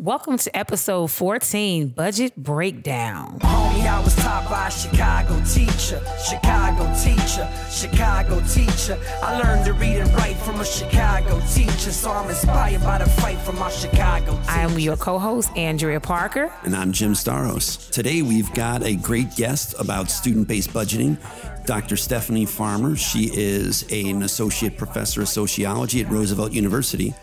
Welcome to episode 14 Budget Breakdown. Homie, I was taught by a Chicago teacher, Chicago teacher, Chicago teacher. I learned to read and write from a Chicago teacher, so I'm inspired by the fight from my Chicago teacher. I am your co host, Andrea Parker. And I'm Jim Staros. Today we've got a great guest about student based budgeting. Dr. Stephanie Farmer. She is an associate professor of sociology at Roosevelt University.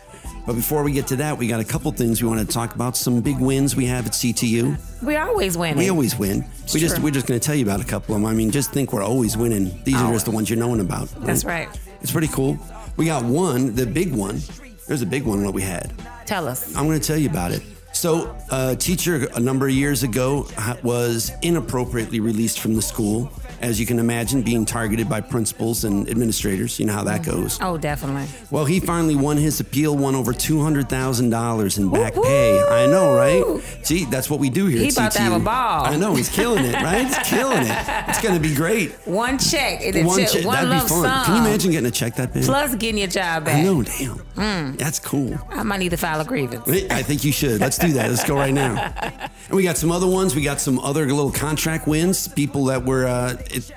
But before we get to that, we got a couple things we want to talk about. Some big wins we have at CTU. We always win. We always win. We just we're just going to tell you about a couple of them. I mean, just think we're always winning. These are oh. just the ones you're knowing about. That's right. It's pretty cool. We got one, the big one. There's a big one what we had. Tell us. I'm going to tell you about it. So, a teacher a number of years ago was inappropriately released from the school. As you can imagine, being targeted by principals and administrators. You know how that goes. Oh, definitely. Well, he finally won his appeal, won over $200,000 in back pay. I know, right? See, that's what we do here He about to have a ball. I know, he's killing it, right? He's killing it. It's going to be great. One check. One check, one that'd be fun. sum. Can you imagine getting a check that big? Plus getting your job back. I know, damn. That's cool. I might need to file a grievance. I think you should. Let's do that. Let's go right now. And we got some other ones. We got some other little contract wins. People that were, uh, it,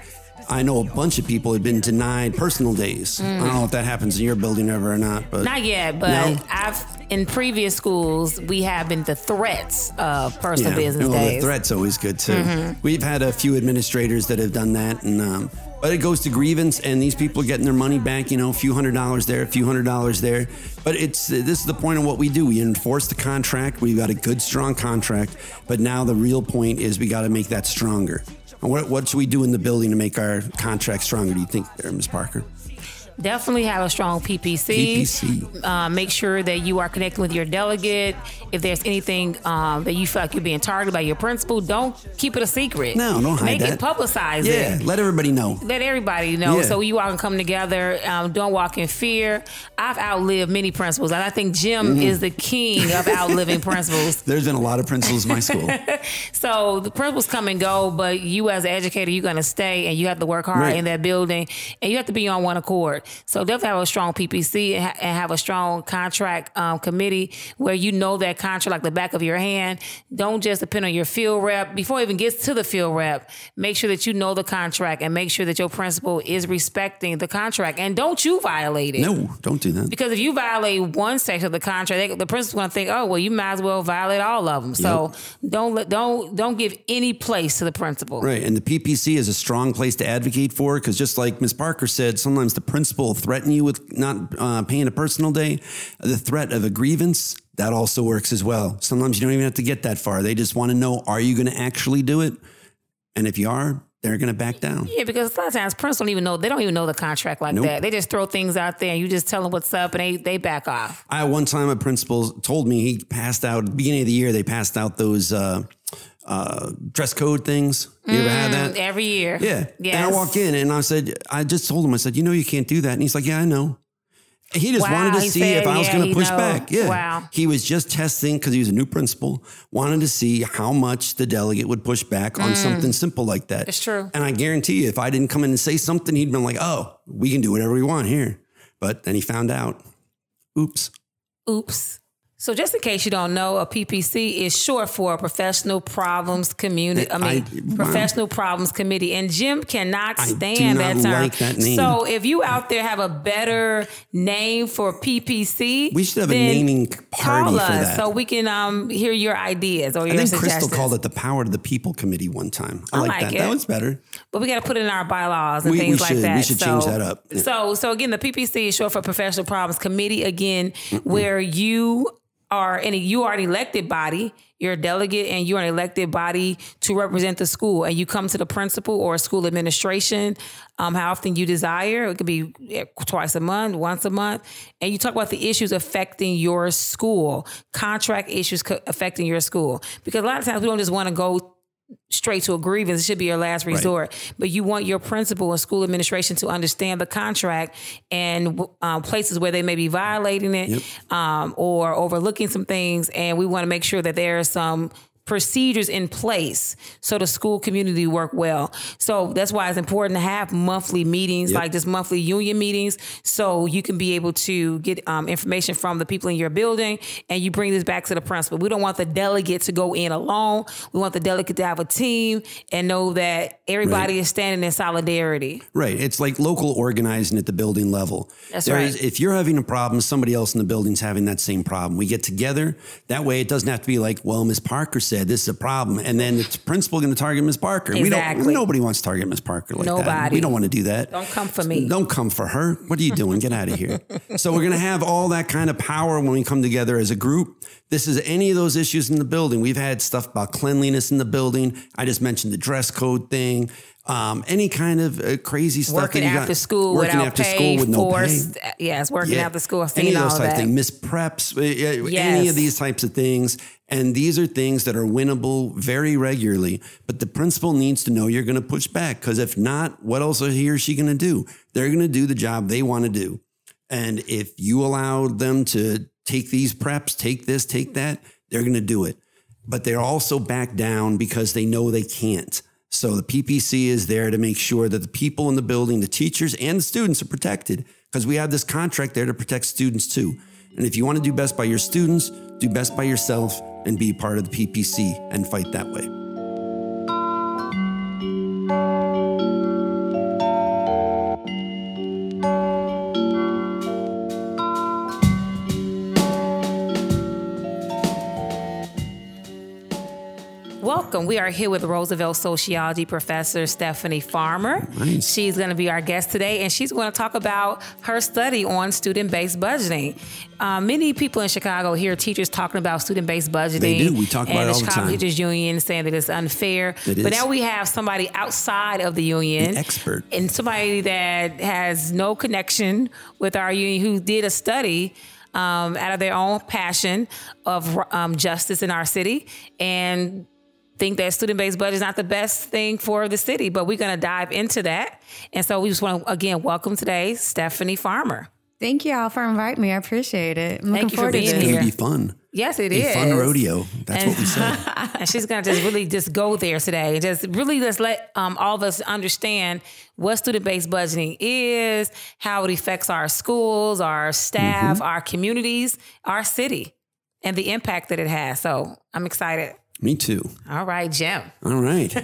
I know a bunch of people had been denied personal days. I don't know if that happens in your building ever or not, but Not yet, but No? I've in previous schools we have been the threats of personal business well, days. the threat's always good too. We've had a few administrators that have done that, and um, but it goes to grievance, and these people are getting their money back. You know, a few hundred dollars there, a few hundred dollars there. But it's this is the point of what we do. We enforce the contract. We've got a good, strong contract. But now the real point is we got to make that stronger. And what, what should we do in the building to make our contract stronger? Do you think, there, Ms. Parker? Definitely have a strong PPC. PPC. Uh, make sure that you are connecting with your delegate. If there's anything um, that you feel like you're being targeted by your principal, don't keep it a secret. No, don't hide Make that. it publicize Yeah, it. let everybody know. Let everybody know Yeah. so you all can come together. Um, don't walk in fear. I've outlived many principals, and I think Jim Mm-hmm. is the king of outliving principals. There's been a lot of principals in my school. So the principals come and go, but you as an educator, you're going to stay and you have to work hard Right. in that building and you have to be on one accord. So definitely have a strong PPC and, ha- and have a strong contract um, committee where you know that contract like the back of your hand. Don't just depend on your field rep. Before it even gets to the field rep, make sure that you know the contract and make sure that your principal is respecting the contract and don't you violate it. No, don't do that. Because if you violate one section of the contract, they, the principal's going to think, "Oh, well, you might as well violate all of them." So don't let don't don't give any place to the principal. Right, and the PPC is a strong place to advocate for because just like Ms. Parker said, sometimes the principal threaten you with not uh, paying a personal day. The threat of a grievance that also works as well. Sometimes you don't even have to get that far. They just want to know: Are you going to actually do it? And if you are, they're going to back down. Yeah, because a lot of times principals don't even know they don't even know the contract like Nope. that. They just throw things out there and you just tell them what's up and they they back off. I one time a principal told me he passed out at the beginning of the year. They passed out those uh, uh, dress code things. You ever had that? Every year. Yeah. Yes. And I walk in and I said, I just told him, I said, you know, you can't do that. And he's like, yeah, I know. He just Wow, wanted to see said, if I was yeah, going to push know. back. Yeah. Wow. He was just testing because he was a new principal, wanted to see how much the delegate would push back on something simple like that. Mm. It's true. And I guarantee you, if I didn't come in and say something, he'd been like, oh, we can do whatever we want here. But then he found out. Oops. Oops. So just in case you don't know, a PPC is short for a Professional Problems Community. I mean, I-. Professional Problems Committee. And Jim cannot I stand that term. like that name. So if you out there have a better name for PPC, We should have a naming party call for that. so we can um, hear your ideas or your I think suggestions. Crystal called it the Power to the People Committee one time. I, I like, like that. it. That was better. But we got to put it in our bylaws and We- we things like that. We should so, change that up. Yeah. So, so again, the PPC is short for Professional Problems Committee. Again, where you are, and you are an elected body. You're a delegate, and you're an elected body to represent the school. And you come to the principal or school administration, um, how often you desire. It could be eh, twice a month, once a month, and you talk about the issues affecting your school, contract issues co- affecting your school. Because a lot of times we don't just want to go straight to a grievance. It should be your last resort. But you want your principal and school administration to understand the contract and um, places where they may be violating it um, or overlooking some things. And we want to make sure that there are some procedures in place so the school community work well. So that's why it's important to have monthly meetings, Yep. like just monthly union meetings, so you can be able to get um, information from the people in your building and you bring this back to the principal. We don't want the delegate to go in alone. We want the delegate to have a team and know that everybody Right. is standing in solidarity. Right. It's like local organizing at the building level. That's There right. is- if you're having a problem, somebody else in the building's having that same problem. We get together. That way, it doesn't have to be like, well, Miss Parker said this is a problem, and then the principal going to target Miss Parker. We don't. Nobody wants to target Miss Parker like that. Nobody. We don't want to do that. Don't come for me. Don't come for her. What are you doing? Get out of here. so we're going to have all that kind of power when we come together as a group. This is any of those issues in the building. We've had stuff about cleanliness in the building. I just mentioned the dress code thing. Um, any kind of uh, crazy stuff. Working that you after got- school working without after pay, school with no pay. Yes, working Yeah. after school. I've Any of those of type things, miss preps, uh, uh, any of these types of things. And these are things that are winnable very regularly. But the principal needs to know you're going to push back because if not, what else are he or she going to do? They're going to do the job they want to do. And if you allow them to take these preps, take this, take that, they're going to do it. But they're also back down because they know they can't. So the PPC is there to make sure that the people in the building, the teachers and the students are protected because we have this contract there to protect students too. And if you want to do best by your students, do best by yourself and be part of the PPC and fight that way. Welcome. We are here with Roosevelt sociology professor Stephanie Farmer. Nice. She's going to be our guest today, and she's going to talk about her study on student based budgeting. Uh, many people in Chicago hear teachers talking about student based budgeting. They do. We talk about it the all the Chicago time. Teachers Union saying that it's unfair. It But now we have somebody outside of the union, An expert. and somebody that has no connection with our union who did a study um, out of their own passion of um, justice in our city and think that student-based budget is not the best thing for the city but we're going to dive into that and so we just want to again welcome today stephanie farmer Thank you all for inviting me. I appreciate it. I'm Thank looking you for forward to being It's this. going to be fun. yes it a is fun rodeo. That's what we said. and she's gonna just really just go there today. Just really just let um, all of us understand what student-based budgeting is, how it affects our schools, our staff, Mm-hmm. our communities, our city, and the impact that it has. So I'm excited. Me too. All right, Jim. All right.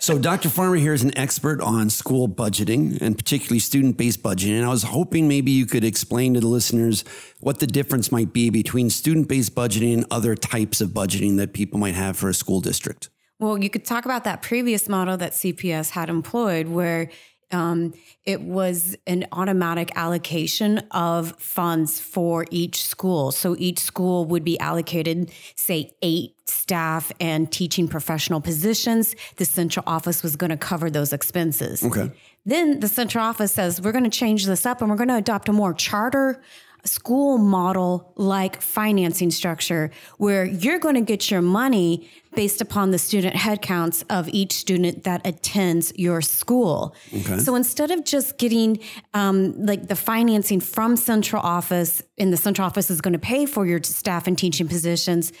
so, Dr. Farmer here is an expert on school budgeting and particularly student based budgeting. And I was hoping maybe you could explain to the listeners what the difference might be between student based budgeting and other types of budgeting that people might have for a school district. Well, you could talk about that previous model that CPS had employed, where um, it was an automatic allocation of funds for each school. So each school would be allocated, say, eight staff and teaching professional positions. The central office was going to cover those expenses. Okay. Then the central office says, we're going to change this up and we're going to adopt a more charter school model like financing structure where you're going to get your money based upon the student headcounts of each student that attends your school. So instead of just getting um, like the financing from central office and the central office is going to pay for your staff and teaching positions,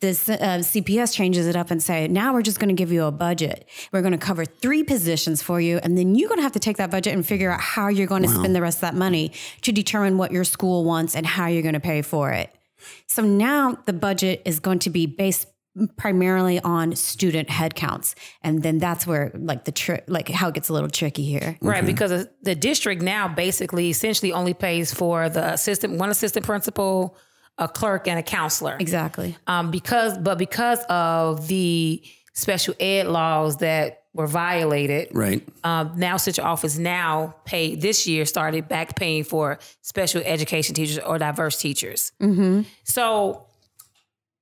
this uh, CPS changes it up and say, now we're just going to give you a budget. We're going to cover three positions for you, and then you're going to have to take that budget and figure out how you're going to spend the rest of that money to determine what your school wants and how you're going to pay for it. So now the budget is going to be based primarily on student headcounts, and then that's where like the trick, like how it gets a little tricky here. Right, because the district now basically essentially only pays for the assistant, one assistant principal, a clerk, and a counselor. Exactly. um, because but because of the special ed laws that were violated, Right. um, now Central Office now pay this year started back paying for special education teachers or diverse teachers. So.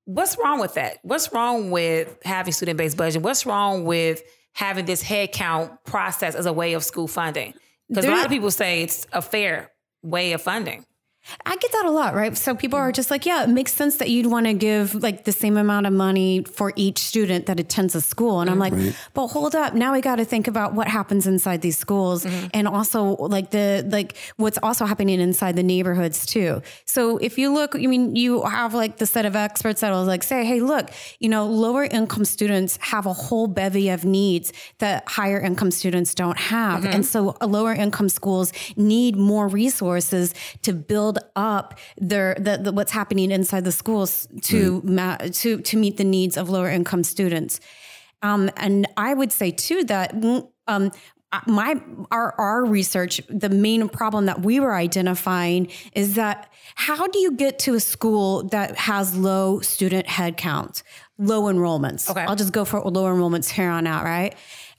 What's wrong with that? What's wrong with having student based budget? What's wrong with having this head count process as a way of school funding? Because a lot of people say it's a fair way of funding. I get that a lot, right? So people are just like, yeah, it makes sense that you'd want to give like the same amount of money for each student that attends a school. And I'm like, but hold up. Now we got to think about what happens inside these schools mm-hmm. and also like the, like what's also happening inside the neighborhoods too. So if you look, I mean, you have like the set of experts that will like say, hey, look, you know, lower income students have a whole bevy of needs that higher income students don't have. Mm-hmm. And so lower income schools need more resources to build up their the, the what's happening inside the schools to ma- to to meet the needs of lower income students. Um, and I would say too that mm, um, my our our research, the main problem that we were identifying is that how do you get to a school that has low student head count, low enrollments? Okay. I'll just go for low enrollments here on out, right?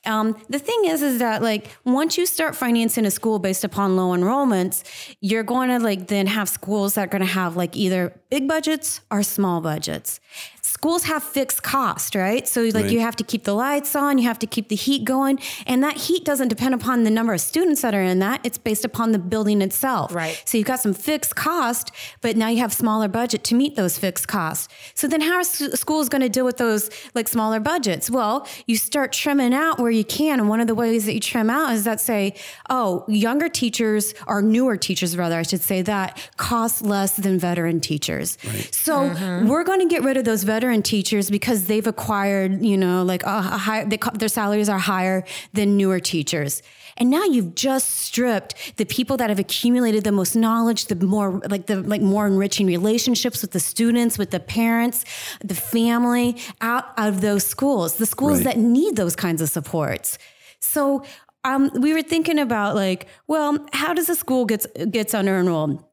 Um, the thing is, is that like once you start financing a school based upon low enrollments, you're going to like then have schools that are going to have like either big budgets or small budgets. Schools have fixed cost, right? So like Right. you have to keep the lights on, you have to keep the heat going, and that heat doesn't depend upon the number of students that are in that. It's based upon the building itself. Right. So you've got some fixed cost, but now you have smaller budget to meet those fixed costs. So then how are s- schools going to deal with those like smaller budgets? Well, you start trimming out where you can. And one of the ways that you trim out is that say, oh, younger teachers or newer teachers, rather, I should say that cost less than veteran teachers. Right. So mm-hmm. we're going to get rid of those veteran teachers because they've acquired, you know, like a, a high, they, their salaries are higher than newer teachers. And now you've just stripped the people that have accumulated the most knowledge, the more like the like more enriching relationships with the students, with the parents, the family out of those schools, the schools Right. that need those kinds of supports. So um, we were thinking about like, well, how does a school gets gets under enrolled?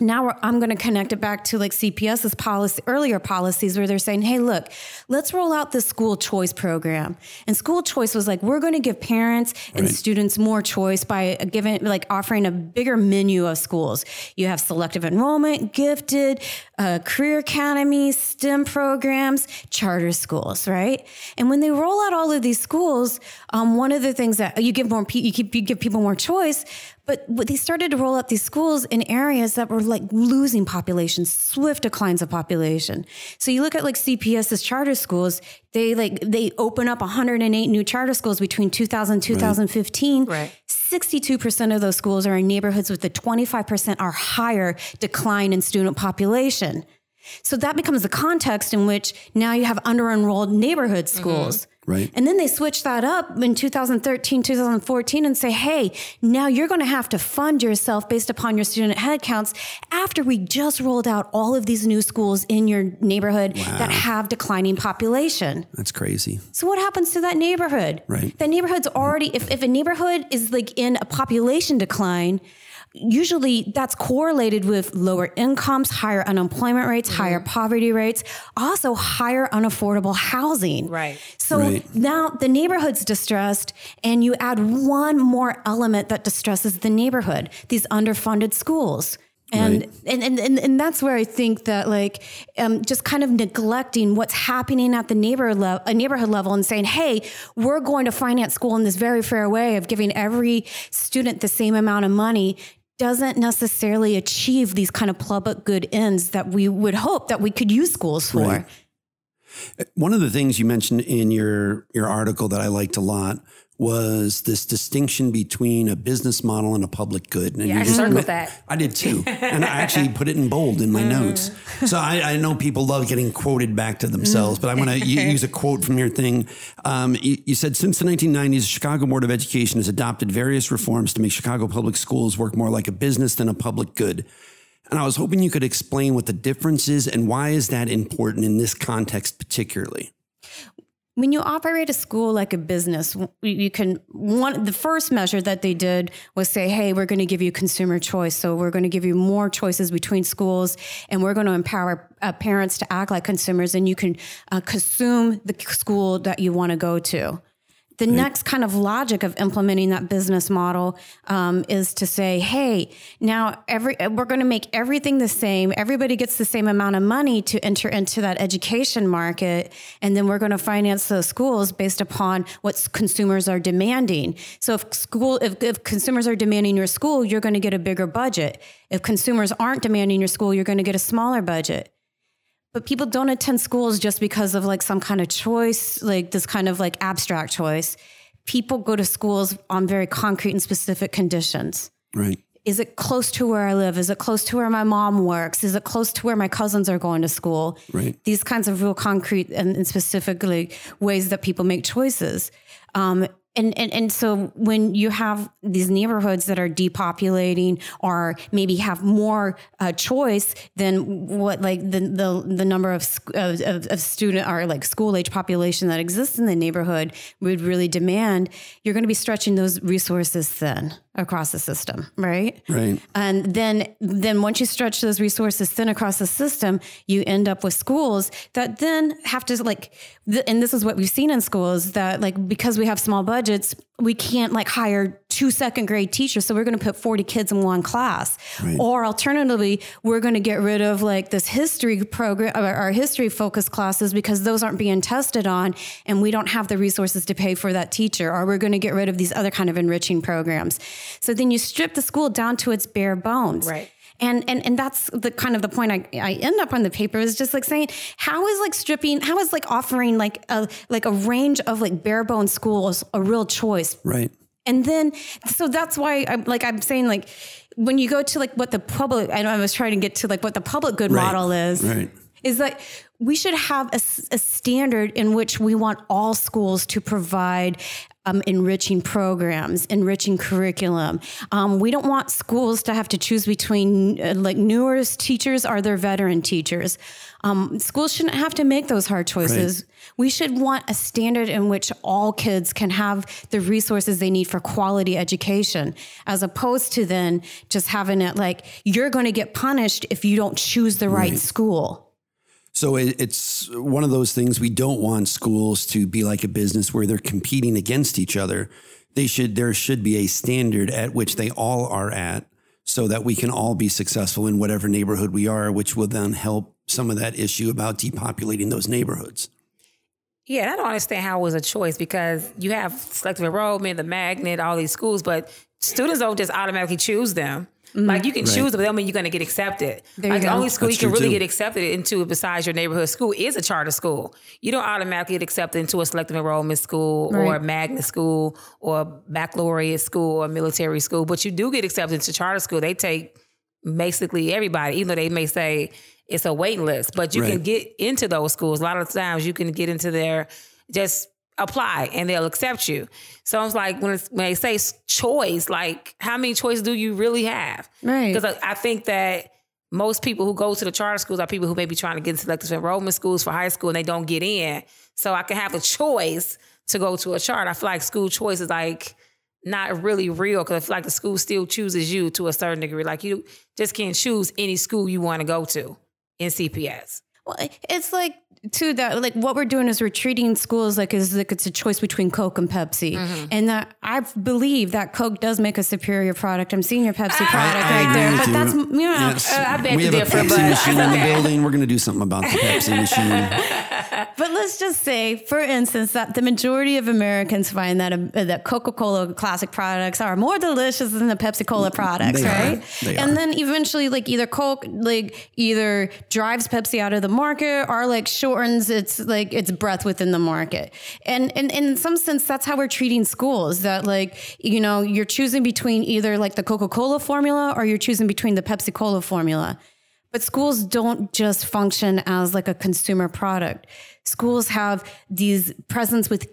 Now I'm going to connect it back to like CPS's policy, earlier policies where they're saying, hey, look, let's roll out the school choice program. And school choice was like, we're going to give parents and Right. students more choice by giving, like offering a bigger menu of schools. You have selective enrollment, gifted, uh, career academies, STEM programs, charter schools, right? And when they roll out all of these schools, um, one of the things that you give more, you, keep, you give people more choice, but they started to roll out these schools in areas that were like losing population, swift declines of population. So you look at like CPS's charter schools, they like they open up 108 new charter schools between 2000 and 2015. Right. 62% of those schools are in neighborhoods with a 25% or higher decline in student population. So that becomes the context in which now you have under enrolled neighborhood schools. Mm-hmm. Right. And then they switch that up in 2013, 2014 and say, hey, now you're going to have to fund yourself based upon your student headcounts after we just rolled out all of these new schools in your neighborhood that have declining population. That's crazy. So what happens to that neighborhood? Right. That neighborhood's already if, if a neighborhood is like in a population decline, usually that's correlated with lower incomes, higher unemployment rates, higher poverty rates, also higher unaffordable housing. Right. So Right. now the neighborhood's distressed and you add one more element that distresses the neighborhood, these underfunded schools. And, Right. and, and, and, and that's where I think that like um, just kind of neglecting what's happening at the neighbor level, a neighborhood level and saying, hey, we're going to finance school in this very fair way of giving every student the same amount of money doesn't necessarily achieve these kind of public good ends that we would hope that we could use schools for. Right. One of the things you mentioned in your your article that I liked a lot was this distinction between a business model and a public good. And Yeah, I circled that. I did too, and I actually put it in bold in my notes. So I, I know people love getting quoted back to themselves, but I'm going to use a quote from your thing. Um, you, you said since the 1990s, the Chicago Board of Education has adopted various reforms to make Chicago public schools work more like a business than a public good. And I was hoping you could explain what the difference is and why is that important in this context particularly. when you operate a school like a business, you- can one the first measure that they did was say, "Hey, we're going to give you consumer choice. So we're going to give you more choices between schools, and we're going to empower uh, parents to act like consumers, and you can uh, consume the school that you want to go to." The next kind of logic of implementing that business model um, is to say, "Hey, now every we're going to make everything the same. Everybody gets the same amount of money to enter into that education market, and then we're going to finance those schools based upon what consumers are demanding. So if school, if, if consumers are demanding your school, you're going to get a bigger budget. If consumers aren't demanding your school, you're going to get a smaller budget." But people don't attend schools just because of like some kind of choice, like this kind of like abstract choice. People go to schools on very concrete and specific conditions. Right. Is it close to where I live? Is it close to where my mom works? Is it close to where my cousins are going to school? Right. These kinds of real concrete and, and specifically ways that people make choices. Um, and, and and so when you have these neighborhoods that are depopulating or maybe have more uh, choice than what like the the, the number of, of of of student or like school age population that exists in the neighborhood would really demand, you're going to be stretching those resources thin across the system, right? Right. And then then once you stretch those resources thin across the system, you end up with schools that then have to like th- and this is what we've seen in schools that like because we have small budgets, we can't like hire two second grade teachers, so we're going to put 40 kids in one class. Or alternatively, we're going to get rid of like this history program or our history focused classes because those aren't being tested on and we don't have the resources to pay for that teacher or we're going to get rid of these other kind of enriching programs. So then you strip the school down to its bare bones. Right. And, and and that's the kind of the point I, I end up on the paper is just like saying how is like stripping how is like offering like a like a range of like bare bone schools a real choice Right. And then, so that's why I'm like, I'm saying like, when you go to like what the public, I know I was trying to get to like what the public good Right. model is, Right. is that we should have a standard in which we want all schools to provide um, enriching programs, enriching curriculum. Um, we don't want schools to have to choose between uh, like newer teachers or their veteran teachers. Um, schools shouldn't have to make those hard choices. We should want a standard in which all kids can have the resources they need for quality education, as opposed to then just having it like you're going to get punished if you don't choose the right, school. So it, it's one of those things we don't want schools to be like a business where they're competing against each other. They should there should be a standard at which they all are at so that we can all be successful in whatever neighborhood we are, which will then help some of that issue about depopulating those neighborhoods. Yeah, I don't understand how it was a choice because you have selective enrollment, the magnet, all these schools, but students don't just automatically choose them. Like mm-hmm. you can choose but that don't mean you're going to get accepted. There like the go. only school That's you can really too. get accepted into besides your neighborhood school is a charter school. You don't automatically get accepted into a selective enrollment school or a magnet school or a baccalaureate school or military school, but you do get accepted into charter school. They take basically everybody, even though they may say it's a waiting list, but you can get into those schools. A lot of times you can get into there, just apply and they'll accept you. So it's like when, it's, when they say choice, like how many choices do you really have? Right. Because I, I think that most people who go to the charter schools are people who may be trying to get into selective enrollment schools for high school and they don't get in. So I can have a choice to go to a charter. I feel like school choice is like not really real because I feel like the school still chooses you to a certain degree. Like you just can't choose any school you want to go to in CPS. Well, it's like too that like what we're doing is we're treating schools like as like it's a choice between Coke and Pepsi, Mm-hmm. and that I believe that Coke does make a superior product. I'm seeing your Pepsi product I right there, but you. that's you know. Yes. Uh, I beg we to have a differ, Pepsi but machine in the building. We're going to do something about the Pepsi machine. But let's just say, for instance, that the majority of Americans find that uh, that Coca Cola classic products are more delicious than the Pepsi Cola products, They are. right? They and are. then eventually, like either Coke, like either drives Pepsi out of the market or like shortens its like its breath within the market. And and, and in some sense, that's how we're treating schools. That like you know you're choosing between either like the Coca Cola formula or you're choosing between the Pepsi Cola formula. But schools don't just function as like a consumer product. Schools have these presence with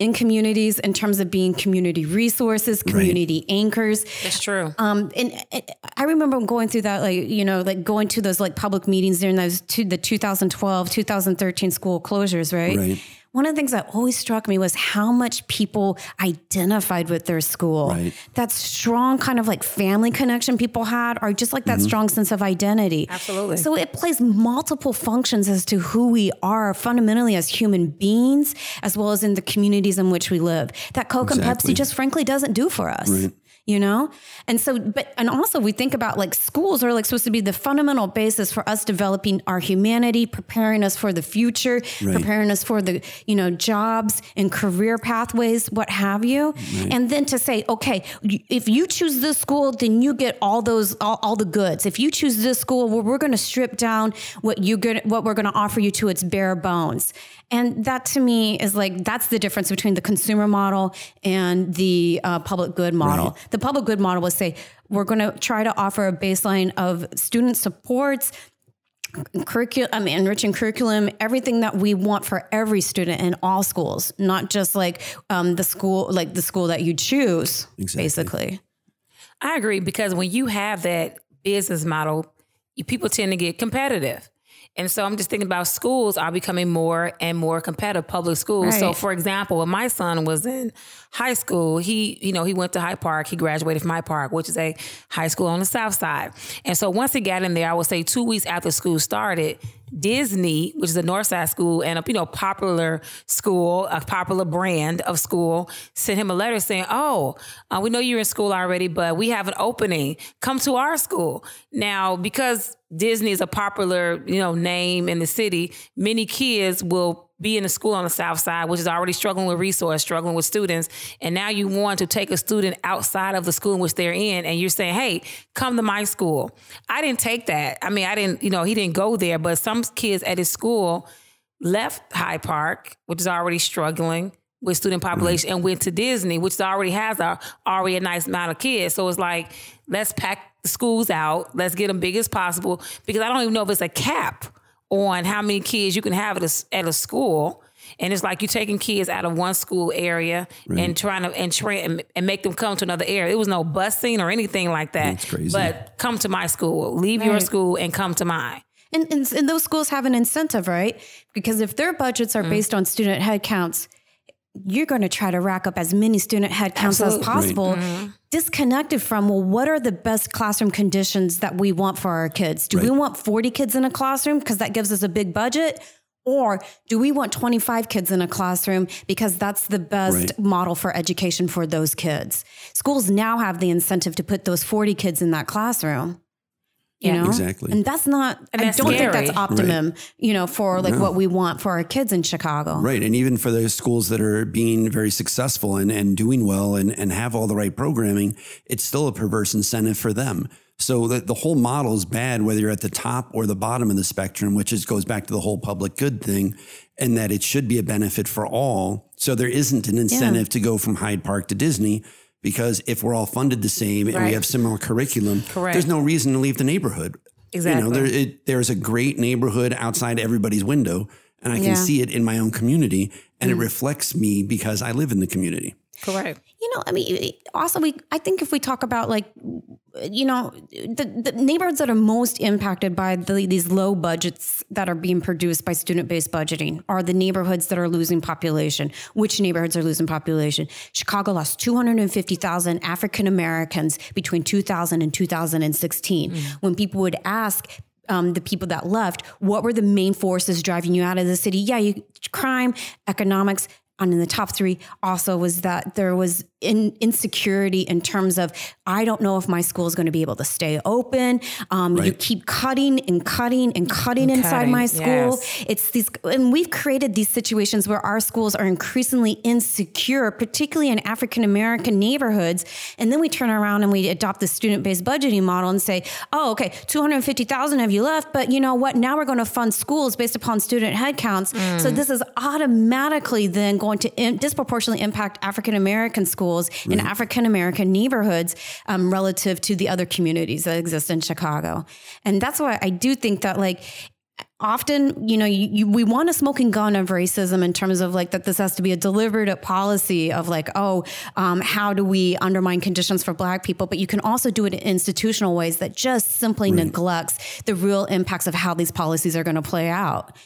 in communities in terms of being community resources, community anchors. That's true. Um, and, and I remember going through that, like you know, like going to those like public meetings during those two, the 2012, 2013 school closures, right? Right. One of the things that always struck me was how much people identified with their school. Right. That strong kind of like family connection people had, or just like that Mm-hmm. strong sense of identity. Absolutely. So it plays multiple functions as to who we are fundamentally as human beings, as well as in the communities in which we live. That Coke Exactly. and Pepsi just frankly doesn't do for us. Right. You know? And so, but, and also we think about like schools are like supposed to be the fundamental basis for us developing our humanity, preparing us for the future, Right. preparing us for the, you know, jobs and career pathways, what have you. And then to say, okay, if you choose this school, then you get all those, all, all the goods. If you choose this school, well, we're going to strip down what you get, what we're going to offer you to its bare bones. And that to me is like, that's the difference between the consumer model and the uh, public good model. The public good model will say, we're going to try to offer a baseline of student supports, curriculum, I mean, enriching curriculum, everything that we want for every student in all schools, not just like um, the school, like the school that you choose, Exactly. basically. I agree because when you have that business model, people tend to get competitive. And so I'm just thinking about schools are becoming more and more competitive, public schools. So for example, when my son was in high school, he, you know, he went to Hyde Park. He graduated from Hyde Park, which is a high school on the south side. And so once he got in there, I would say two weeks after school started, Disney, which is a North Side school and a you know popular school, a popular brand of school, sent him a letter saying, "Oh, uh, we know you're in school already, but we have an opening. Come to our school." Now, because Disney is a popular you know name in the city, many kids will be in a school on the south side, which is already struggling with resource, struggling with students, and now you want to take a student outside of the school in which they're in, and you're saying, "Hey, come to my school." I didn't take that. I mean, I didn't, you know, he didn't go there, but some kids at his school left Hyde Park, which is already struggling with student mm-hmm. population, and went to Disney, which already has a already a nice amount of kids. So it's like, let's pack the schools out, let's get them big as possible, because I don't even know if it's a cap on how many kids you can have at a, at a school. And it's like you're taking kids out of one school area and trying to and, tra- and and make them come to another area. It was no busing or anything like that. That's crazy. But come to my school, leave your school and come to mine. And, and, and those schools have an incentive, right? Because if their budgets Mm-hmm. are based on student head counts, you're going to try to rack up as many student headcounts as Absolutely. possible, Mm-hmm. disconnected from, well, what are the best classroom conditions that we want for our kids? Do we want 40 kids in a classroom because that gives us a big budget? Or do we want 25 kids in a classroom because that's the best Right. model for education for those kids? Schools now have the incentive to put those 40 kids in that classroom. You Yeah. know? Exactly. And that's not, And I don't think that's scary. optimum, you know, for like what we want for our kids in Chicago. Right. And even for those schools that are being very successful and, and doing well and, and have all the right programming, it's still a perverse incentive for them. So the, the whole model is bad, whether you're at the top or the bottom of the spectrum, which is goes back to the whole public good thing, and that it should be a benefit for all. So there isn't an incentive to go from Hyde Park to Disney because if we're all funded the same and we have similar curriculum, Correct. there's no reason to leave the neighborhood. You Exactly. know, there, it, there's a great neighborhood outside everybody's window, and I can Yeah. see it in my own community, and it mm. reflects me because I live in the community. Correct. You know, I mean, also we, I think if we talk about like, you know, the, the neighborhoods that are most impacted by the, these low budgets that are being produced by student-based budgeting are the neighborhoods that are losing population. Which neighborhoods are losing population? Chicago lost 250,000 African Americans between 2000 and 2016. When people would ask um, the people that left, what were the main forces driving you out of the city? Yeah, you, crime, economics, and in the top three also was that there was in, insecurity in terms of I don't know if my school is going to be able to stay open. Um, You keep cutting and cutting and cutting inside cutting, my school. yes. It's these, and we've created these situations where our schools are increasingly insecure, particularly in African American neighborhoods. And then we turn around and we adopt the student based budgeting model and say, oh, okay, 250,000 of you left, but you know what? Now we're going to fund schools based upon student headcounts. So this is automatically then going to in, disproportionately impact African American schools in African American neighborhoods um, relative to the other communities that exist in Chicago. And that's why I do think that like often you know you, you, we want a smoking gun of racism in terms of like that this has to be a deliberate policy of like oh um, how do we undermine conditions for black people? But you can also do it in institutional ways that just simply neglects the real impacts of how these policies are going to play out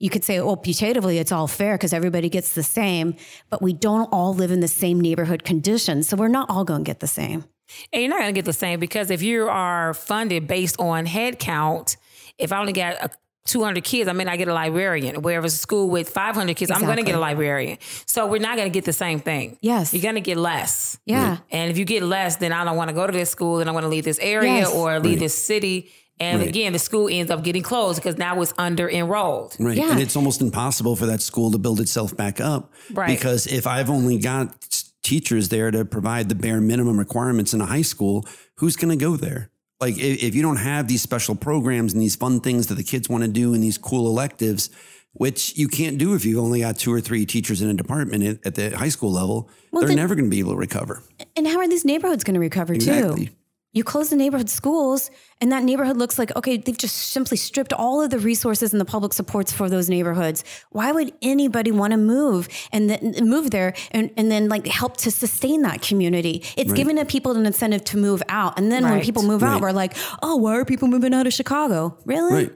you could say, oh, putatively, it's all fair because everybody gets the same, but we don't all live in the same neighborhood conditions. So we're not all going to get the same. And you're not going to get the same because if you are funded based on head count, if I only got a 200 kids, I mean, I get a librarian. Whereas a school with 500 kids, I'm going to get a librarian. So we're not going to get the same thing. Yes. You're going to get less. Yeah. And if you get less, then I don't want to go to this school and I want to leave this area Yes. or leave this city. And Right. again, the school ends up getting closed because now it's under enrolled. Right. Yeah. And it's almost impossible for that school to build itself back up. Right. Because if I've only got teachers there to provide the bare minimum requirements in a high school, who's going to go there? Like if, if you don't have these special programs and these fun things that the kids want to do and these cool electives, which you can't do if you've only got two or three teachers in a department at, at the high school level, they're then- never going to be able to recover. And how are these neighborhoods going to recover Exactly. too? You close the neighborhood schools, and that neighborhood looks like okay. They've just simply stripped all of the resources and the public supports for those neighborhoods. Why would anybody want to move and then move there and, and then like help to sustain that community? It's giving the people an incentive to move out, and then when people move out, we're like, oh, why are people moving out of Chicago? Really?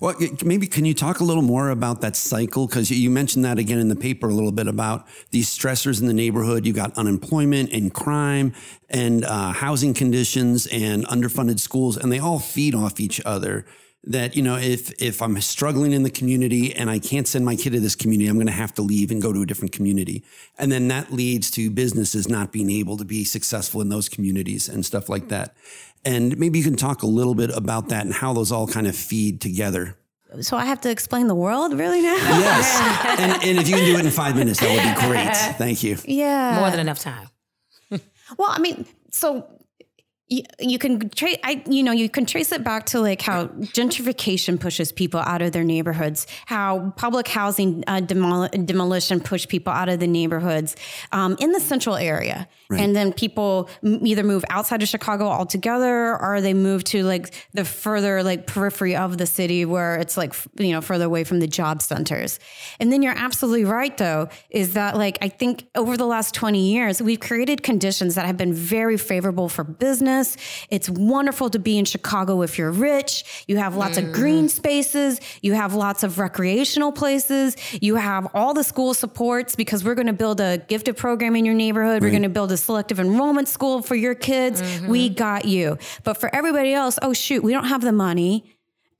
Well, maybe can you talk a little more about that cycle? Because you mentioned that again in the paper a little bit about these stressors in the neighborhood. You got unemployment and crime and uh, housing conditions and underfunded schools, and they all feed off each other. That you know, if if I'm struggling in the community and I can't send my kid to this community, I'm going to have to leave and go to a different community, and then that leads to businesses not being able to be successful in those communities and stuff like that. And maybe you can talk a little bit about that and how those all kind of feed together. So I have to explain the world really now? Yes. and, and if you can do it in five minutes, that would be great. Thank you. yeah. More than enough time. Well, I mean, so you, you can trace, I, you know, you can trace it back to like how gentrification pushes people out of their neighborhoods, how public housing uh, demol- demolition pushed people out of the neighborhoods um, in the central area. And then people m- either move outside of Chicago altogether or they move to like the further like periphery of the city where it's like, f- you know, further away from the job centers. And then you're absolutely right though, is that like, I think over the last 20 years, we've created conditions that have been very favorable for business. It's wonderful to be in Chicago if you're rich. You have lots of mm. green spaces. You have lots of recreational places. You have all the school supports because we're going to build a gifted program in your neighborhood. We're going to build a selective enrollment school for your kids. We mm-hmm. got you. But for everybody else, oh shoot, we don't have the money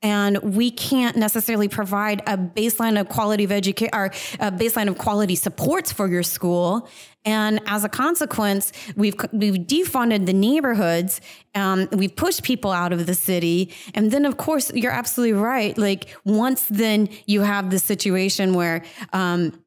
and we can't necessarily provide a baseline of quality of education or a baseline of quality supports for your school. And as a consequence, we've we've defunded the neighborhoods. Um, we've pushed people out of the city, and then of course you're absolutely right. Like once then you have the situation where. Um,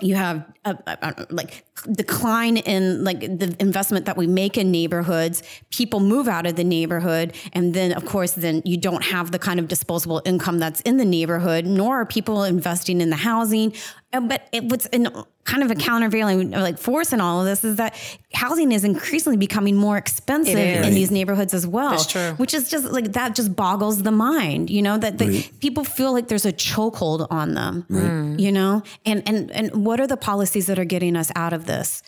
you have a, a- like decline in like the investment that we make in neighborhoods. People move out of the neighborhood and then of course then you don't have the kind of disposable income that's in the neighborhood nor are people investing in the housing. But it, what's in kind of a countervailing like force in all of this is that housing is increasingly becoming more expensive is. in these neighborhoods as well That's true. which is just like that just boggles the mind you know that the, people feel like there's a chokehold on them you know and and and what are the policies that are getting us out of this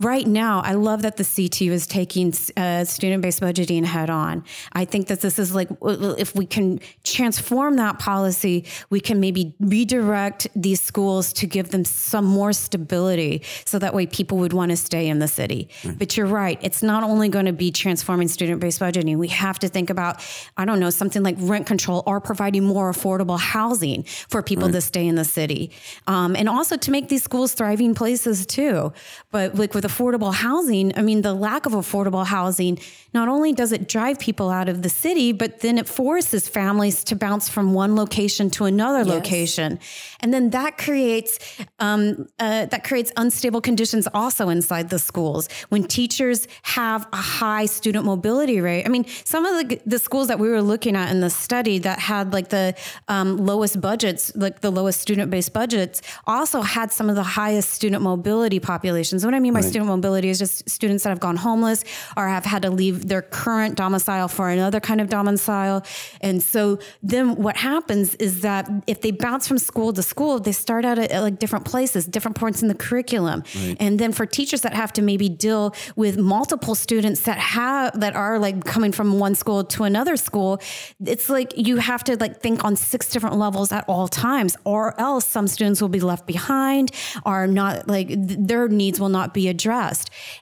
Right now, I love that the CTU is taking uh, student-based budgeting head on. I think that this is like if we can transform that policy, we can maybe redirect these schools to give them some more stability, so that way people would want to stay in the city. But you're right; it's not only going to be transforming student-based budgeting. We have to think about, I don't know, something like rent control or providing more affordable housing for people to stay in the city, um, and also to make these schools thriving places too. But like with affordable housing, I mean, the lack of affordable housing not only does it drive people out of the city, but then it forces families to bounce from one location to another location, and then that creates um, uh, that creates unstable conditions also inside the schools when teachers have a high student mobility rate. I mean, some of the the schools that we were looking at in the study that had like the um, lowest budgets, like the lowest student based budgets, also had some of the highest student mobility populations. What I mean by student mobility is just students that have gone homeless or have had to leave their current domicile for another kind of domicile. And so then what happens is that if they bounce from school to school, they start out at, at like different places, different points in the curriculum. And then for teachers that have to maybe deal with multiple students that have that are like coming from one school to another school, it's like you have to like think on six different levels at all times, or else some students will be left behind, are not like th- their needs will not be addressed.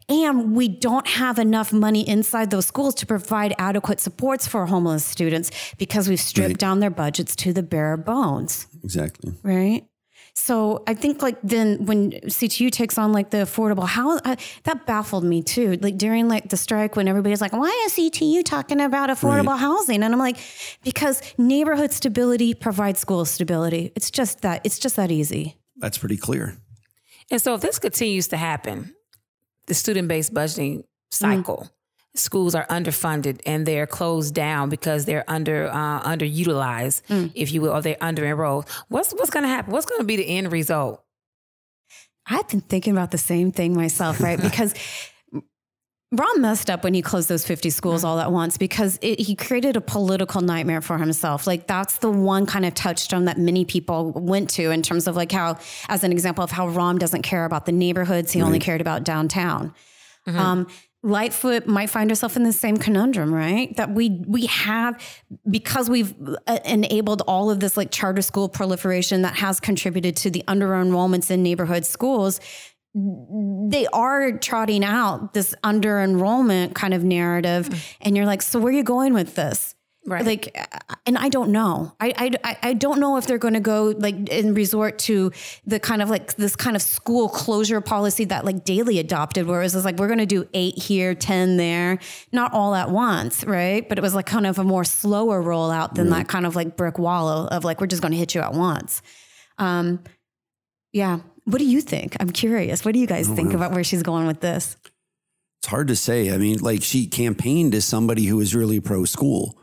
And we don't have enough money inside those schools to provide adequate supports for homeless students because we've stripped Right. down their budgets to the bare bones Exactly. right? So I think like then when CTU takes on like the affordable house, uh, that baffled me too. Like during like the strike when everybody's like, why is CTU talking about affordable Right. housing? And I'm like, because neighborhood stability provides school stability. It's just that, it's just that easy. That's pretty clear. And so if this continues to happen, the student-based budgeting cycle, schools are underfunded and they're closed down because they're under uh, underutilized, if you will, or they're under enrolled. What's what's going to happen? What's going to be the end result? I've been thinking about the same thing myself, right? Because Rahm messed up when he closed those 50 schools all at once because it, he created a political nightmare for himself. Like that's the one kind of touchstone that many people went to in terms of like how, as an example of how Rahm doesn't care about the neighborhoods. He only cared about downtown. Um, Lightfoot might find herself in the same conundrum, right? That we we have because we've uh, enabled all of this like charter school proliferation that has contributed to the under enrollments in neighborhood schools. They are trotting out this under enrollment kind of narrative, and you're like, so where are you going with this? Right. Like, uh, and I don't know. I, I, I don't know if they're going to go like and resort to the kind of like this kind of school closure policy that like Daley adopted, where it was like, we're going to do eight here, 10 there, not all at once. Right. But it was like kind of a more slower rollout than that kind of like brick wall of like, we're just going to hit you at once. Um, yeah. What do you think? I'm curious. What do you guys think about where she's going with this? It's hard to say. I mean, like she campaigned as somebody who was really pro school.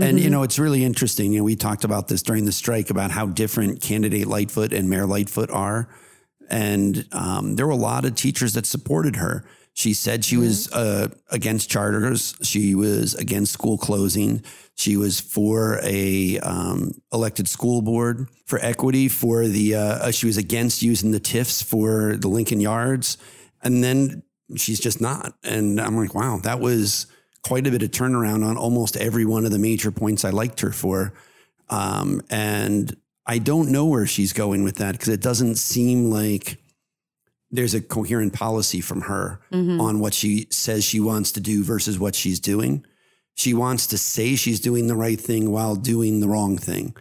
And you know, it's really interesting. You know, we talked about this during the strike about how different candidate Lightfoot and Mayor Lightfoot are. And um, there were a lot of teachers that supported her. She said she was uh, against charters. She was against school closing. She was for a um, elected school board for equity. For the uh, uh, she was against using the TIFs for the Lincoln Yards, and then she's just not. And I'm like, wow, that was quite a bit of turnaround on almost every one of the major points I liked her for. Um, and I don't know where she's going with that because it doesn't seem like there's a coherent policy from her on what she says she wants to do versus what she's doing. She wants to say she's doing the right thing while doing the wrong thing.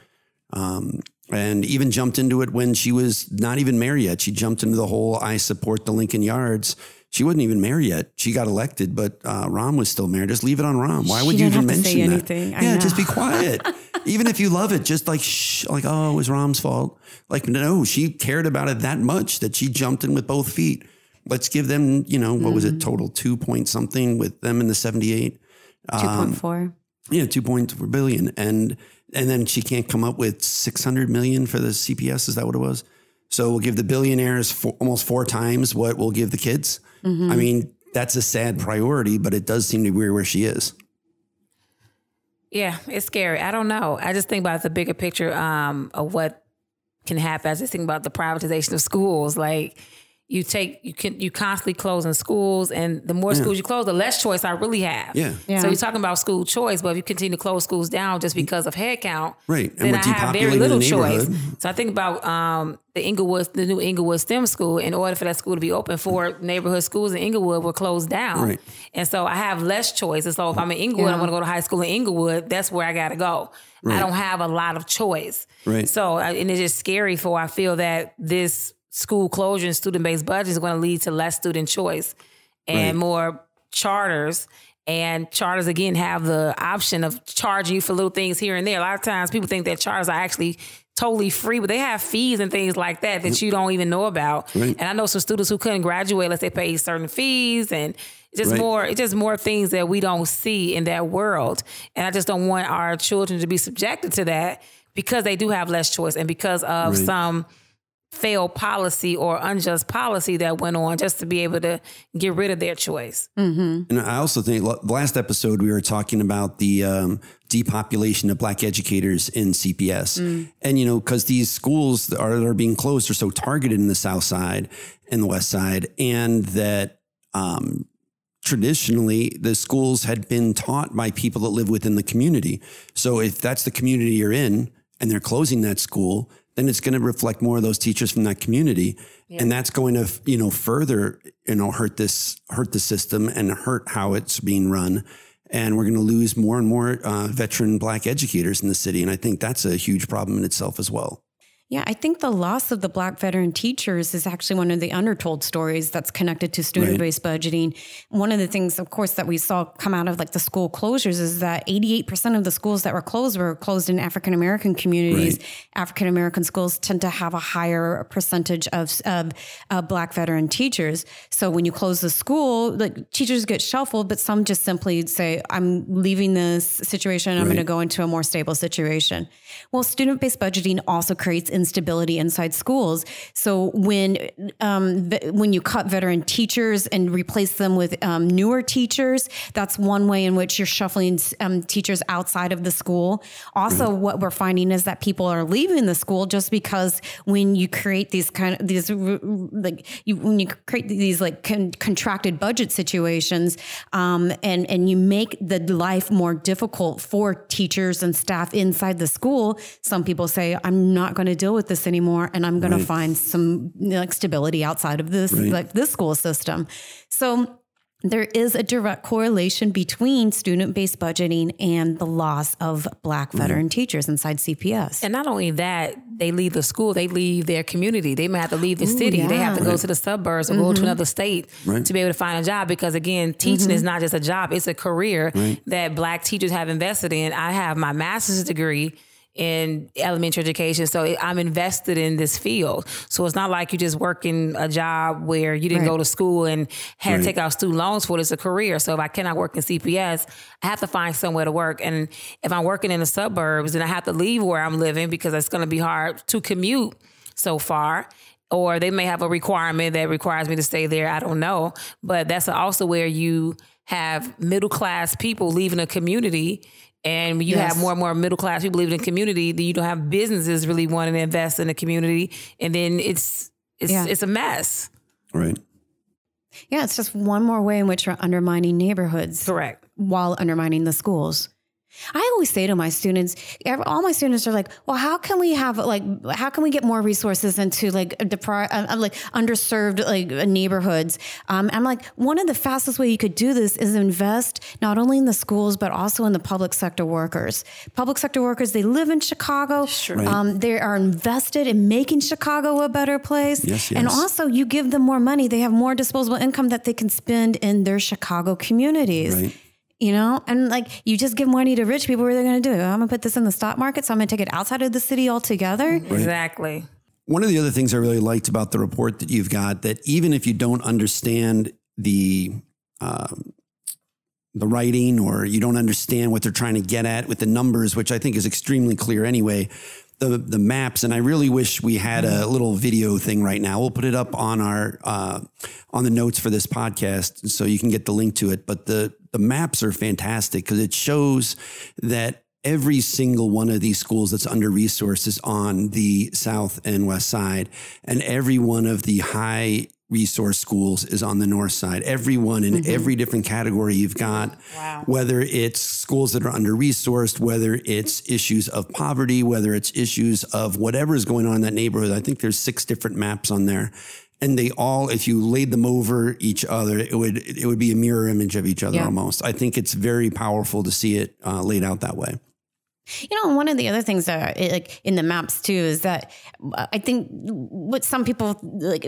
Um, and even jumped into it when she was not even mayor yet. She jumped into the whole I support the Lincoln Yards. She wasn't even mayor yet. She got elected, but uh, Rahm was still mayor. Just leave it on Rahm. Why would you even have to say mention anything. that? I yeah, know. just be quiet. even if you love it, just like shh, like oh, it was Rahm's fault. Like no, she cared about it that much that she jumped in with both feet. Let's give them, you know, what was Mm-hmm. it, total two point something with them in the seventy eight. 2.4. Yeah, two point four billion, and and then she can't come up with six hundred million for the CPS. Is that what it was? So we'll give the billionaires four, almost four times what we'll give the kids. I mean, that's a sad priority, but it does seem to be where she is. Yeah, it's scary. I don't know. I just think about the bigger picture um, of what can happen. I just think about the privatization of schools. Like you take you can you constantly closing schools, and the more schools you close, the less choice I really have. Yeah. Yeah. So you're talking about school choice, but if you continue to close schools down just because of head count, Right. And then I have very little choice. So I think about um, the Englewood, the new Englewood STEM school. In order for that school to be open, for neighborhood schools in Englewood were closed down, Right. and so I have less choice. And so if I'm in Englewood, I want to go to high school in Englewood. That's where I got to go. I don't have a lot of choice. Right. So and it's just scary for I feel that this school closure and student based budget is going to lead to less student choice and Right. more charters. And charters again have the option of charging you for little things here and there. A lot of times people think that charters are actually totally free, but they have fees and things like that that mm. you don't even know about. Right. And I know some students who couldn't graduate unless they paid certain fees and just Right. more it's just more things that we don't see in that world. And I just don't want our children to be subjected to that because they do have less choice and because of Right. some failed policy or unjust policy that went on just to be able to get rid of their choice. And I also think last episode we were talking about the um, depopulation of black educators in CPS, and you know because these schools that are, that are being closed are so targeted in the South Side and the West Side, and that um, traditionally the schools had been taught by people that live within the community. So if that's the community you're in and they're closing that school, then it's going to reflect more of those teachers from that community. And that's going to, you know, further, you know, hurt this, hurt the system and hurt how it's being run. And we're going to lose more and more uh, veteran black educators in the city. And I think that's a huge problem in itself as well. Yeah, I think the loss of the black veteran teachers is actually one of the undertold stories that's connected to student based budgeting. One of the things, of course, that we saw come out of like the school closures is that 88% of the schools that were closed were closed in African American communities. African American schools tend to have a higher percentage of, of uh, black veteran teachers. So when you close the school, like teachers get shuffled, but some just simply say, I'm leaving this situation. I'm going to go into a more stable situation. Well, student based budgeting also creates instability inside schools. So when um, when you cut veteran teachers and replace them with um, newer teachers, that's one way in which you're shuffling um, teachers outside of the school. Also, what we're finding is that people are leaving the school just because when you create these kind of these like you when you create these like con- contracted budget situations um, and and you make the life more difficult for teachers and staff inside the school some people say i'm not going to deal with this anymore and i'm going to find some like stability outside of this like this school system. So there is a direct correlation between student-based budgeting and the loss of black veteran teachers inside cps And not only that, they leave the school, they leave their community. They may have to leave the city. They have to go to the suburbs or go to mm-hmm. another state to be able to find a job. Because again, teaching is mm-hmm. not just a job, it's a career that black teachers have invested in. I have my master's degree in elementary education. So I'm invested in this field. So it's not like you're just working a job where you didn't Right. go to school and had to take out student loans for it. It's a career. So if I cannot work in CPS, I have to find somewhere to work. And if I'm working in the suburbs, then I have to leave where I'm living because it's going to be hard to commute so far. Or they may have a requirement that requires me to stay there. I don't know. But that's also where you have middle class people leaving a community. And you Yes. have more and more middle class people living in community, then you don't have businesses really wanting to invest in the community. And then it's it's Yeah. it's a mess. Right. yeah it's just one more way in which we're undermining neighborhoods Correct. while undermining the schools. I always say to my students, all my students are like, "Well, how can we have like, how can we get more resources into like depri- uh, uh, like underserved like neighborhoods?" Um, I'm like, one of the fastest way you could do this is invest not only in the schools but also in the public sector workers. Public sector workers, they live in Chicago. Right. Um, they are invested in making Chicago a better place. Yes, And also, you give them more money; they have more disposable income that they can spend in their Chicago communities. Right. You know, and like you just give money to rich people, what are they going to do? I'm going to put this in the stock market, so I'm going to take it outside of the city altogether. Exactly. One of the other things I really liked about the report that you've got that even if you don't understand the um, the writing or you don't understand what they're trying to get at with the numbers, which I think is extremely clear anyway. The the maps, and I really wish we had a little video thing right now. We'll put it up on our uh, on the notes for this podcast, so you can get the link to it. But the the maps are fantastic because it shows that every single one of these schools that's under resourced is on the south and west side, and every one of the high resource schools is on the north side. Everyone in every different category you've got, whether it's schools that are under resourced, whether it's issues of poverty, whether it's issues of whatever is going on in that neighborhood. I think there's six different maps on there. And they all, if you laid them over each other, it would it would be a mirror image of each other Yeah. almost. I think it's very powerful to see it uh, laid out that way. You know, one of the other things that like in the maps too is that uh, I think what some people like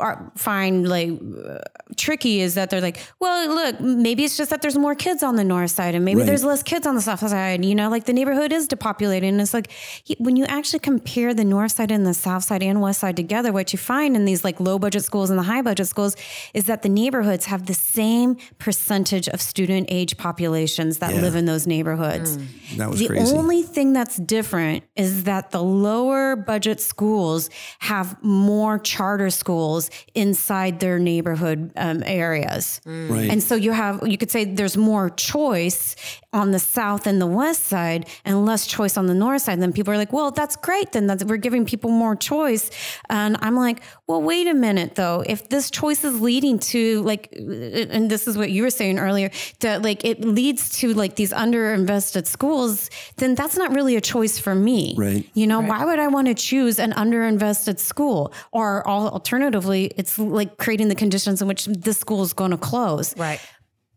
are, find like uh, tricky is that they're like, well, look, maybe it's just that there's more kids on the north side, and maybe Right. there's less kids on the south side. You know, like the neighborhood is depopulated, and it's like when you actually compare the north side and the south side and west side together, what you find in these like low budget schools and the high budget schools is that the neighborhoods have the same percentage of student age populations that Yeah. live in those neighborhoods. That was the crazy. Only thing that's different is that the lower budget schools have more charter schools inside their neighborhood um, areas. Right. And so you have, you could say there's more choice on the south and the west side and less choice on the north side. then people are like, well, that's great. Then that's, we're giving people more choice. And I'm like, well, wait a minute though. If this choice is leading to like, and this is what you were saying earlier, that like it leads to like these underinvested schools, then that's not really a choice for me. Right. You know, why would I want to choose an underinvested school? Or alternatively, it's like creating the conditions in which this school is going to close. Right.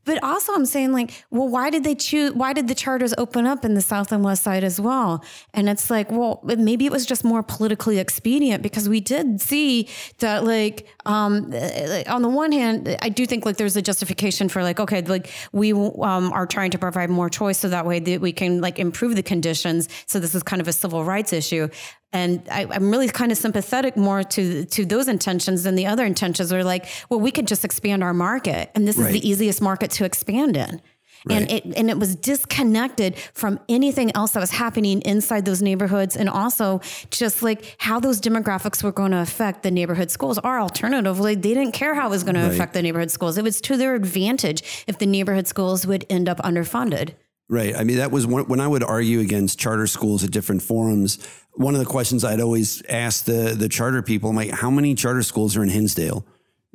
But also, I'm saying like, well, why did they choose? Why did the charters open up in the south and west side as well? And it's like, well, maybe it was just more politically expedient because we did see that, like, um, on the one hand, I do think like there's a justification for like, okay, like we um, are trying to provide more choice so that way that we can like improve the conditions. So this is kind of a civil rights issue. And I, I'm really kind of sympathetic more to to those intentions than the other intentions are like, well, we could just expand our market, and this is the easiest market to expand in. And it and it was disconnected from anything else that was happening inside those neighborhoods, and also just like how those demographics were going to affect the neighborhood schools. Or alternatively, they didn't care how it was going to Right. affect the neighborhood schools. It was to their advantage if the neighborhood schools would end up underfunded. Right. I mean, that was one, when I would argue against charter schools at different forums. One of the questions I'd always ask the the charter people, I'm like, how many charter schools are in Hinsdale?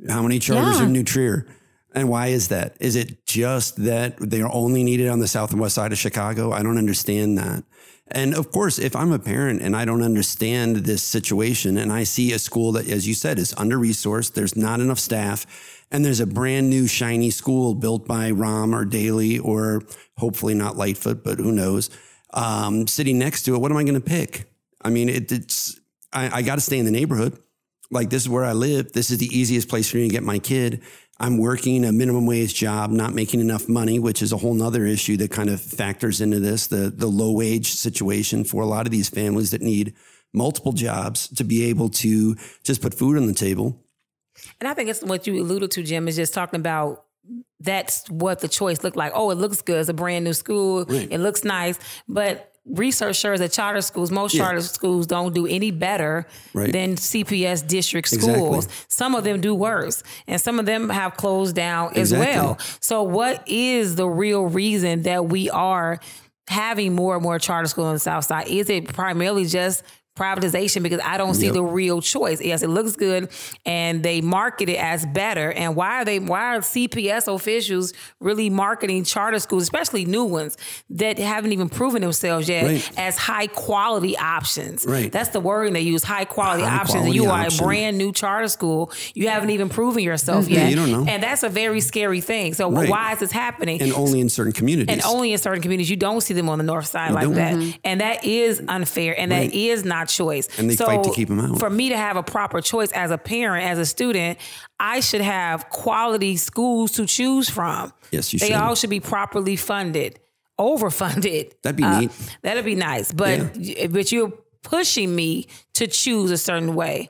How many charters Yeah. are in New Trier? And why is that? Is it just that they are only needed on the south and west side of Chicago? I don't understand that. And of course, if I'm a parent and I don't understand this situation and I see a school that, as you said, is under resourced, there's not enough staff, and there's a brand new shiny school built by Rahm or Daley or hopefully not Lightfoot, but who knows, um, sitting next to it, what am I going to pick? I mean, it, it's, I, I got to stay in the neighborhood. Like, this is where I live. This is the easiest place for me to get my kid. I'm working a minimum wage job, not making enough money, which is a whole nother issue that kind of factors into this, the, the low wage situation for a lot of these families that need multiple jobs to be able to just put food on the table. And I think it's what you alluded to, Jim, is just talking about that's what the choice looked like. Oh, it looks good. It's a brand new school. Right. It looks nice. But research shows that charter schools, most Yeah. charter schools don't do any better Right. than CPS district Exactly. schools. Some of them do worse. And some of them have closed down as Exactly. well. So what is the real reason that we are having more and more charter schools on the south side? Is it primarily just privatization because I don't see Yep. the real choice. Yes, it looks good and they market it as better. And why are they why are CPS officials really marketing charter schools, especially new ones that haven't even proven themselves yet Right. as high quality options? Right. That's the word they use, high quality High options. and quality you are option. a brand new charter school. You haven't even proven yourself mm-hmm. yet. you don't know. And that's a very scary thing. So Right. why is this happening? And only in certain communities. And only in certain communities, you don't see them on the north side like don't. that. Mm-hmm. And that is unfair and that is not choice. And they so fight to keep 'em out. For me to have a proper choice as a parent, as a student, I should have quality schools to choose from. Yes, you should. they should. all should be properly funded, overfunded. That'd be Uh, neat. That'd be nice. But but you're pushing me to choose a certain way.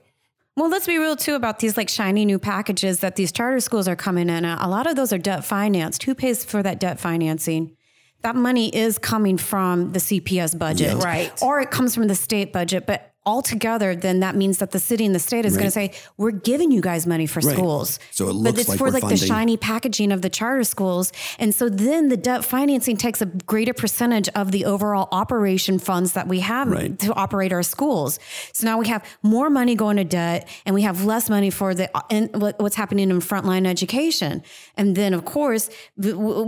Well, let's be real too about these like shiny new packages that these charter schools are coming in. A lot of those are debt financed. Who pays for that debt financing? That money is coming from the CPS budget. Yeah. Right. Or it comes from the state budget. But altogether, then that means that the city and the state is going to say, we're giving you guys money for Right. schools. So it but looks it's like for like the shiny packaging of the charter schools. And so then the debt financing takes a greater percentage of the overall operation funds that we have Right. to operate our schools. So now we have more money going to debt and we have less money for the uh, and what's happening in frontline education. And then of course,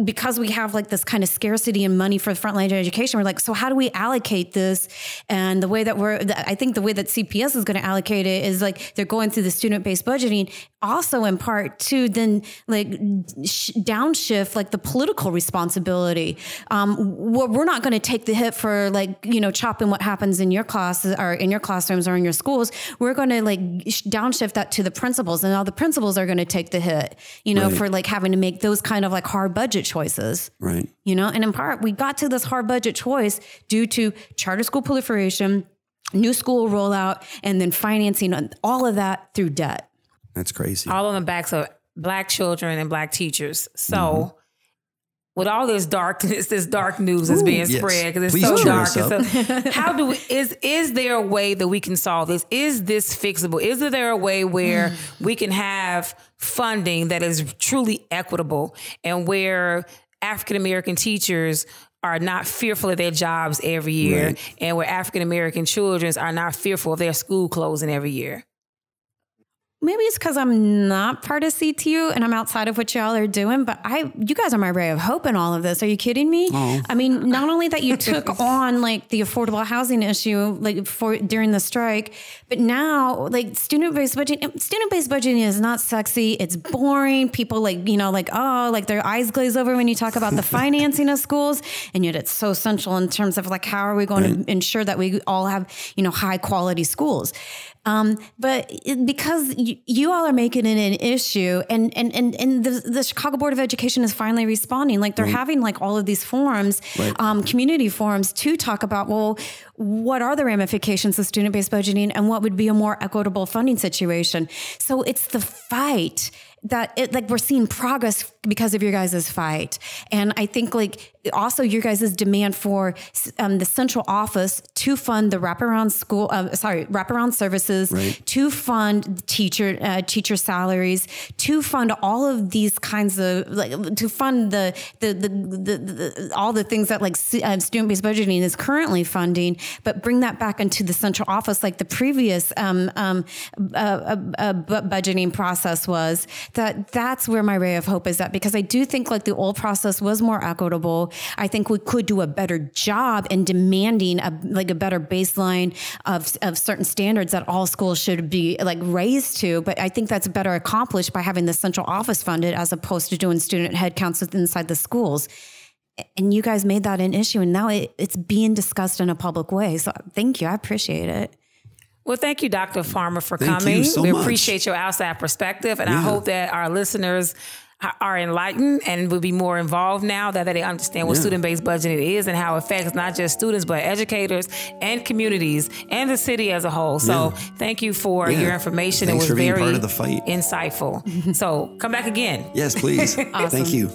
because we have like this kind of scarcity in money for frontline education, we're like, so how do we allocate this? And the way that we're, I think think the way that CPS is going to allocate it is like they're going through the student based budgeting, also in part to then like sh- downshift like the political responsibility. Um, we're, not going to take the hit for like you know chopping what happens in your classes or in your classrooms or in your schools. We're going to like sh- downshift that to the principals, and all the principals are going to take the hit. You know, Right. for like having to make those kind of like hard budget choices Right. you know and in part we got to this hard budget choice due to charter school proliferation new school rollout and then financing all of that through debt That's crazy. all on the backs of black children and black teachers. So, Mm-hmm. with all this darkness, this dark news is being yes. spread because it's Please so cheer dark. us and so, how do we, is is there a way that we can solve this? Is this fixable? Is there a way where we can have funding that is truly equitable and where African American teachers are not fearful of their jobs every year, Right. and where African American children are not fearful of their school closing every year? Maybe it's because i'm not part of ctu and i'm outside of what y'all are doing but i you guys are my ray of hope in all of this. Are you kidding me? Oh. I mean not only that you took on like the affordable housing issue like for during the strike but now like student-based budgeting student-based budgeting is not sexy. It's boring. People like you know like oh like their eyes glaze over when you talk about the financing of schools and yet it's so central in terms of like how are we going to ensure that we all have you know high quality schools um, but it, because you, you all are making it an issue, and and and, and the, the Chicago Board of Education is finally responding. Like they're having like all of these forums, Right. um, community forums to talk about well, what are the ramifications of student based budgeting, and what would be a more equitable funding situation. So it's the fight that it like we're seeing progress because of your guys' fight and i think like also your guys' demand for um, the central office to fund the wraparound school uh, sorry wraparound services Right. to fund teacher uh, teacher salaries to fund all of these kinds of like to fund the the the, the, the all the things that like uh, student-based budgeting is currently funding but bring that back into the central office like the previous um, um, uh, uh, uh, budgeting process was that that's where my ray of hope is at because I do think like the old process was more equitable. I think we could do a better job in demanding a, like a better baseline of, of certain standards that all schools should be like raised to. But I think that's better accomplished by having the central office funded as opposed to doing student headcounts within- inside the schools. And you guys made that an issue, and now it, it's being discussed in a public way. So thank you. I appreciate it. Well, thank you, Dr. Farmer, for Thank you coming. so we much. appreciate your outside perspective, and I hope that our listeners a- are enlightened and will be more involved now that they understand what Yeah. student-based budgeting is and how it affects not just students but educators and communities and the city as a whole. So, Yeah. thank you for Yeah. your information. Thanks it for was being very part of the fight. insightful. so, come back again. Yes, please. Thank you.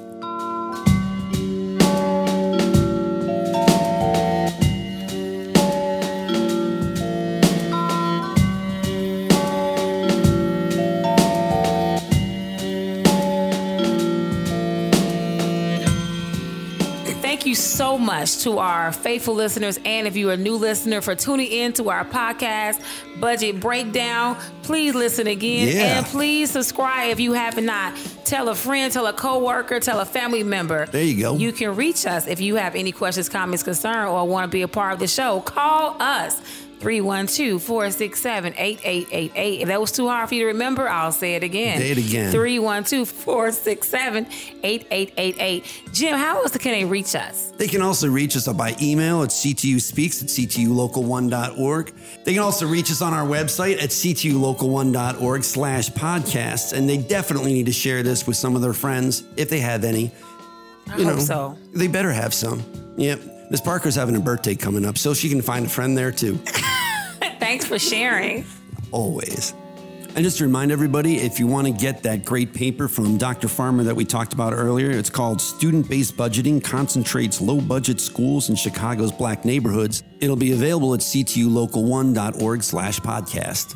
Much to our faithful listeners. And if you're a new listener, for tuning in to our podcast, Budget Breakdown. Please listen again. Yeah. And please subscribe if you have not. Tell a friend, tell a coworker, tell a family member. There you go. You can reach us if you have any questions, comments, concern, or want to be a part of the show. Call us. 312-467-8888. If that was too hard for you to remember, I'll say it again. Say it again. 312-467-8888. Jim, how else can they reach us? They can also reach us by email at ctuspeaks at ctulocal1.org. They can also reach us on our website at ctulocal1.org slash podcasts. And they definitely need to share this with some of their friends if they have any. I hope so. They better have some. Yep. Miss Parker's having a birthday coming up, so she can find a friend there too. Thanks for sharing. Always. And just to remind everybody, if you want to get that great paper from Dr. Farmer that we talked about earlier, it's called Student Based Budgeting Concentrates Low Budget Schools in Chicago's Black Neighborhoods. It'll be available at ctulocal1.org slash podcast.